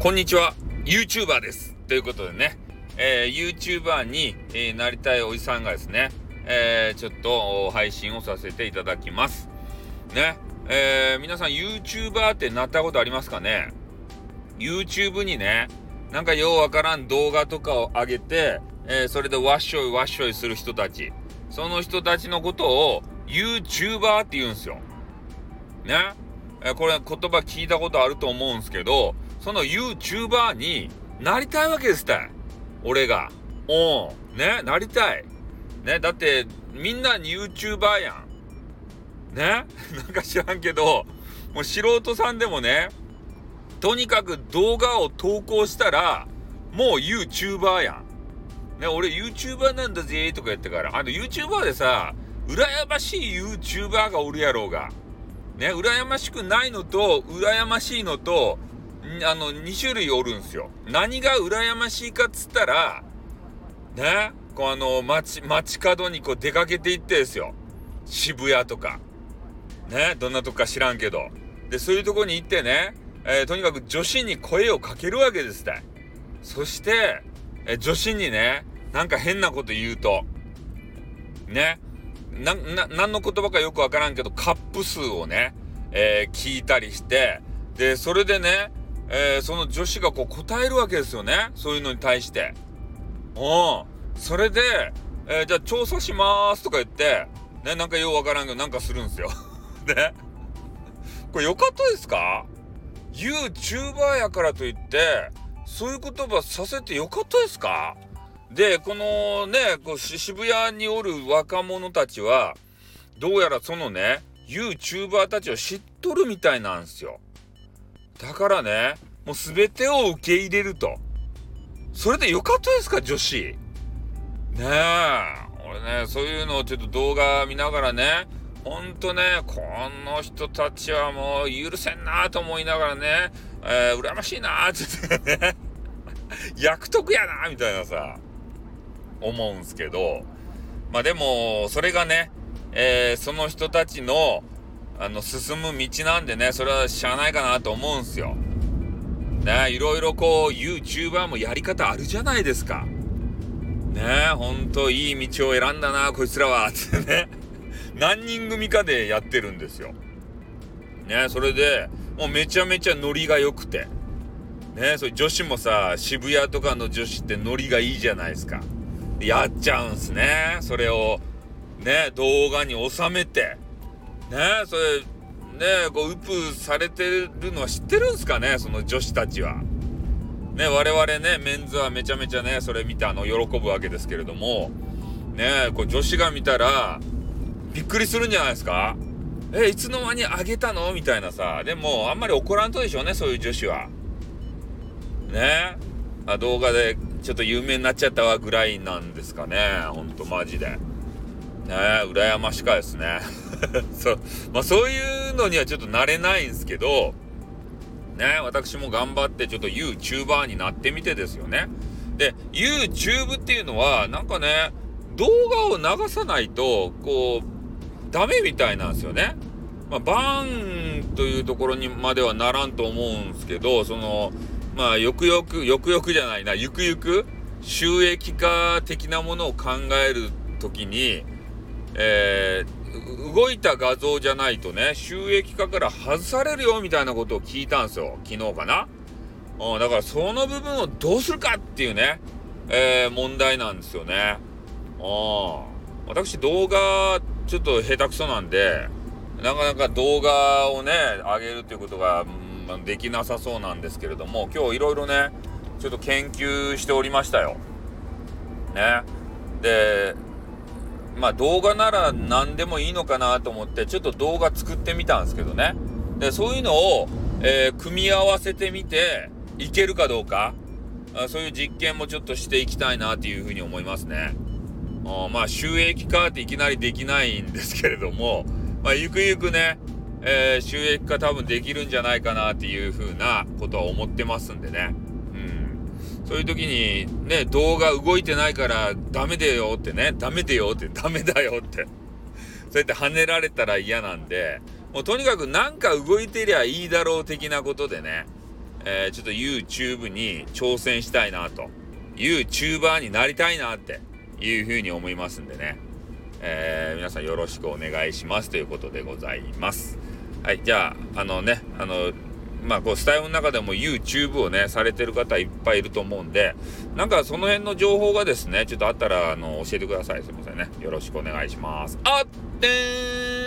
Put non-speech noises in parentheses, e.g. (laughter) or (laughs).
こんにちは。YouTuber です。ということでね、えー、YouTuber に、えー、なりたいおじさんがですね、えー、ちょっと配信をさせていただきます。ね。えー、皆さん YouTuber ってなったことありますかね？YouTube にねなんかようわからん動画とかを上げて、えー、それでわっしょいわっしょいする人たち。その人たちのことを YouTuber って言うんですよ。ね。えー、これ言葉聞いたことあると思うんですけどその YouTuber になりたいわけですって俺が。おん。ねなりたい。ねだって、みんなに YouTuber やん。ね (laughs) なんか知らんけど、もう素人さんでもね、とにかく動画を投稿したら、もう YouTuber やん。ね、俺 YouTuber なんだぜとか言ってから、あの YouTuber でさ、羨ましい YouTuber がおるやろうが。ね、羨ましくないのと、羨ましいのと、あの、2種類おるんすよ。何が羨ましいかっつったら、ね、こうあの、街、街角にこう出かけていってですよ。渋谷とか。ね、どんなとこか知らんけど。で、そういうとこに行ってね、えー、とにかく女子に声をかけるわけですって。そして、え、女子にね、なんか変なこと言うと、ね、な、な、何の言葉かよくわからんけど、カップ数をね、えー、聞いたりして、で、それでね、えー、その女子がこう答えるわけですよね。そういうのに対して。うん。それで、えー、じゃあ調査しますとか言って、ね、なんかようわからんけどなんかするんですよ。(laughs) ね。これよかったですか ?YouTuber やからといって、そういう言葉させてよかったですか？で、このね、こう渋谷におる若者たちは、どうやらそのね、YouTuber たちを知っとるみたいなんですよ。だからね、もう全てを受け入れると。それでよかったですか、女子。ねえ。俺ね、そういうのをちょっと動画見ながらね、ほんとね、この人たちはもう許せんなと思いながらね、えー、羨ましいなって言ってね、(laughs) 役得やなみたいなさ、思うんすけど、まあでも、それがね、えー、その人たちの、あの、進む道なんでね、それはしゃあないかなと思うんすよ。ね、いろいろこう、YouTuber もやり方あるじゃないですか。ねほんといい道を選んだな、こいつらは、(laughs) ってね。何人組かでやってるんですよ。ねそれで、もうめちゃめちゃノリが良くて。ねそれ女子もさ、渋谷とかの女子ってノリがいいじゃないですか。やっちゃうんすね。それを、ね、動画に収めて。ねそれ、ねこう、ウプされてるのは知ってるんすかね？その女子たちは。ね我々ね、メンズはめちゃめちゃね、それ見てあの、喜ぶわけですけれども、ねこう、女子が見たら、びっくりするんじゃないですか？え、いつの間にあげたの？みたいなさ。でも、あんまり怒らんとでしょうね、そういう女子は。ねあ動画でちょっと有名になっちゃったわぐらいなんですかね。ほんと、マジで。ね羨ましかですね。(laughs) そう、まあそういうのにはちょっと慣れないんですけど、ね、私も頑張ってちょっと YouTuber になってみてですよね。で、YouTube っていうのは、なんかね、動画を流さないと、こう、ダメみたいなんですよね。まあ、バーンというところにまではならんと思うんですけど、その、まあ、よくよく、よくよくじゃないな、ゆくゆく収益化的なものを考えるときに、えー、動いた画像じゃないとね、収益化から外されるよみたいなことを聞いたんですよ。昨日かな。うん、だからその部分をどうするかっていうね、えー、問題なんですよね。うん。私動画ちょっと下手くそなんで、なかなか動画をね、上げるっていうことが、うん、できなさそうなんですけれども、今日いろいろね、ちょっと研究しておりましたよ。ね。で、まあ動画なら何でもいいのかなと思ってちょっと動画作ってみたんですけどね。でそういうのを、えー、組み合わせてみていけるかどうか。あそういう実験もちょっとしていきたいなっていうふうに思いますね。あまあ収益化っていきなりできないんですけれども、(laughs) まあ、ゆくゆくね、えー、収益化多分できるんじゃないかなっていうふうなことは思ってますんでね。そういう時にね、動画動いてないからダメだよってね、ダメだよって、ダメだよって。そうやって跳ねられたら嫌なんで、もうとにかくなんか動いてりゃいいだろう的なことでね、えー、ちょっと YouTube に挑戦したいなと、YouTuber になりたいなっていうふうに思いますんでね、えー、皆さんよろしくお願いしますということでございます。はい、じゃあ、あのね、あの、まあ、こう、スタイルの中でも YouTube をね、されてる方いっぱいいると思うんで、なんかその辺の情報がですね、ちょっとあったら、あの、教えてください。すいませんね。よろしくお願いします。あってー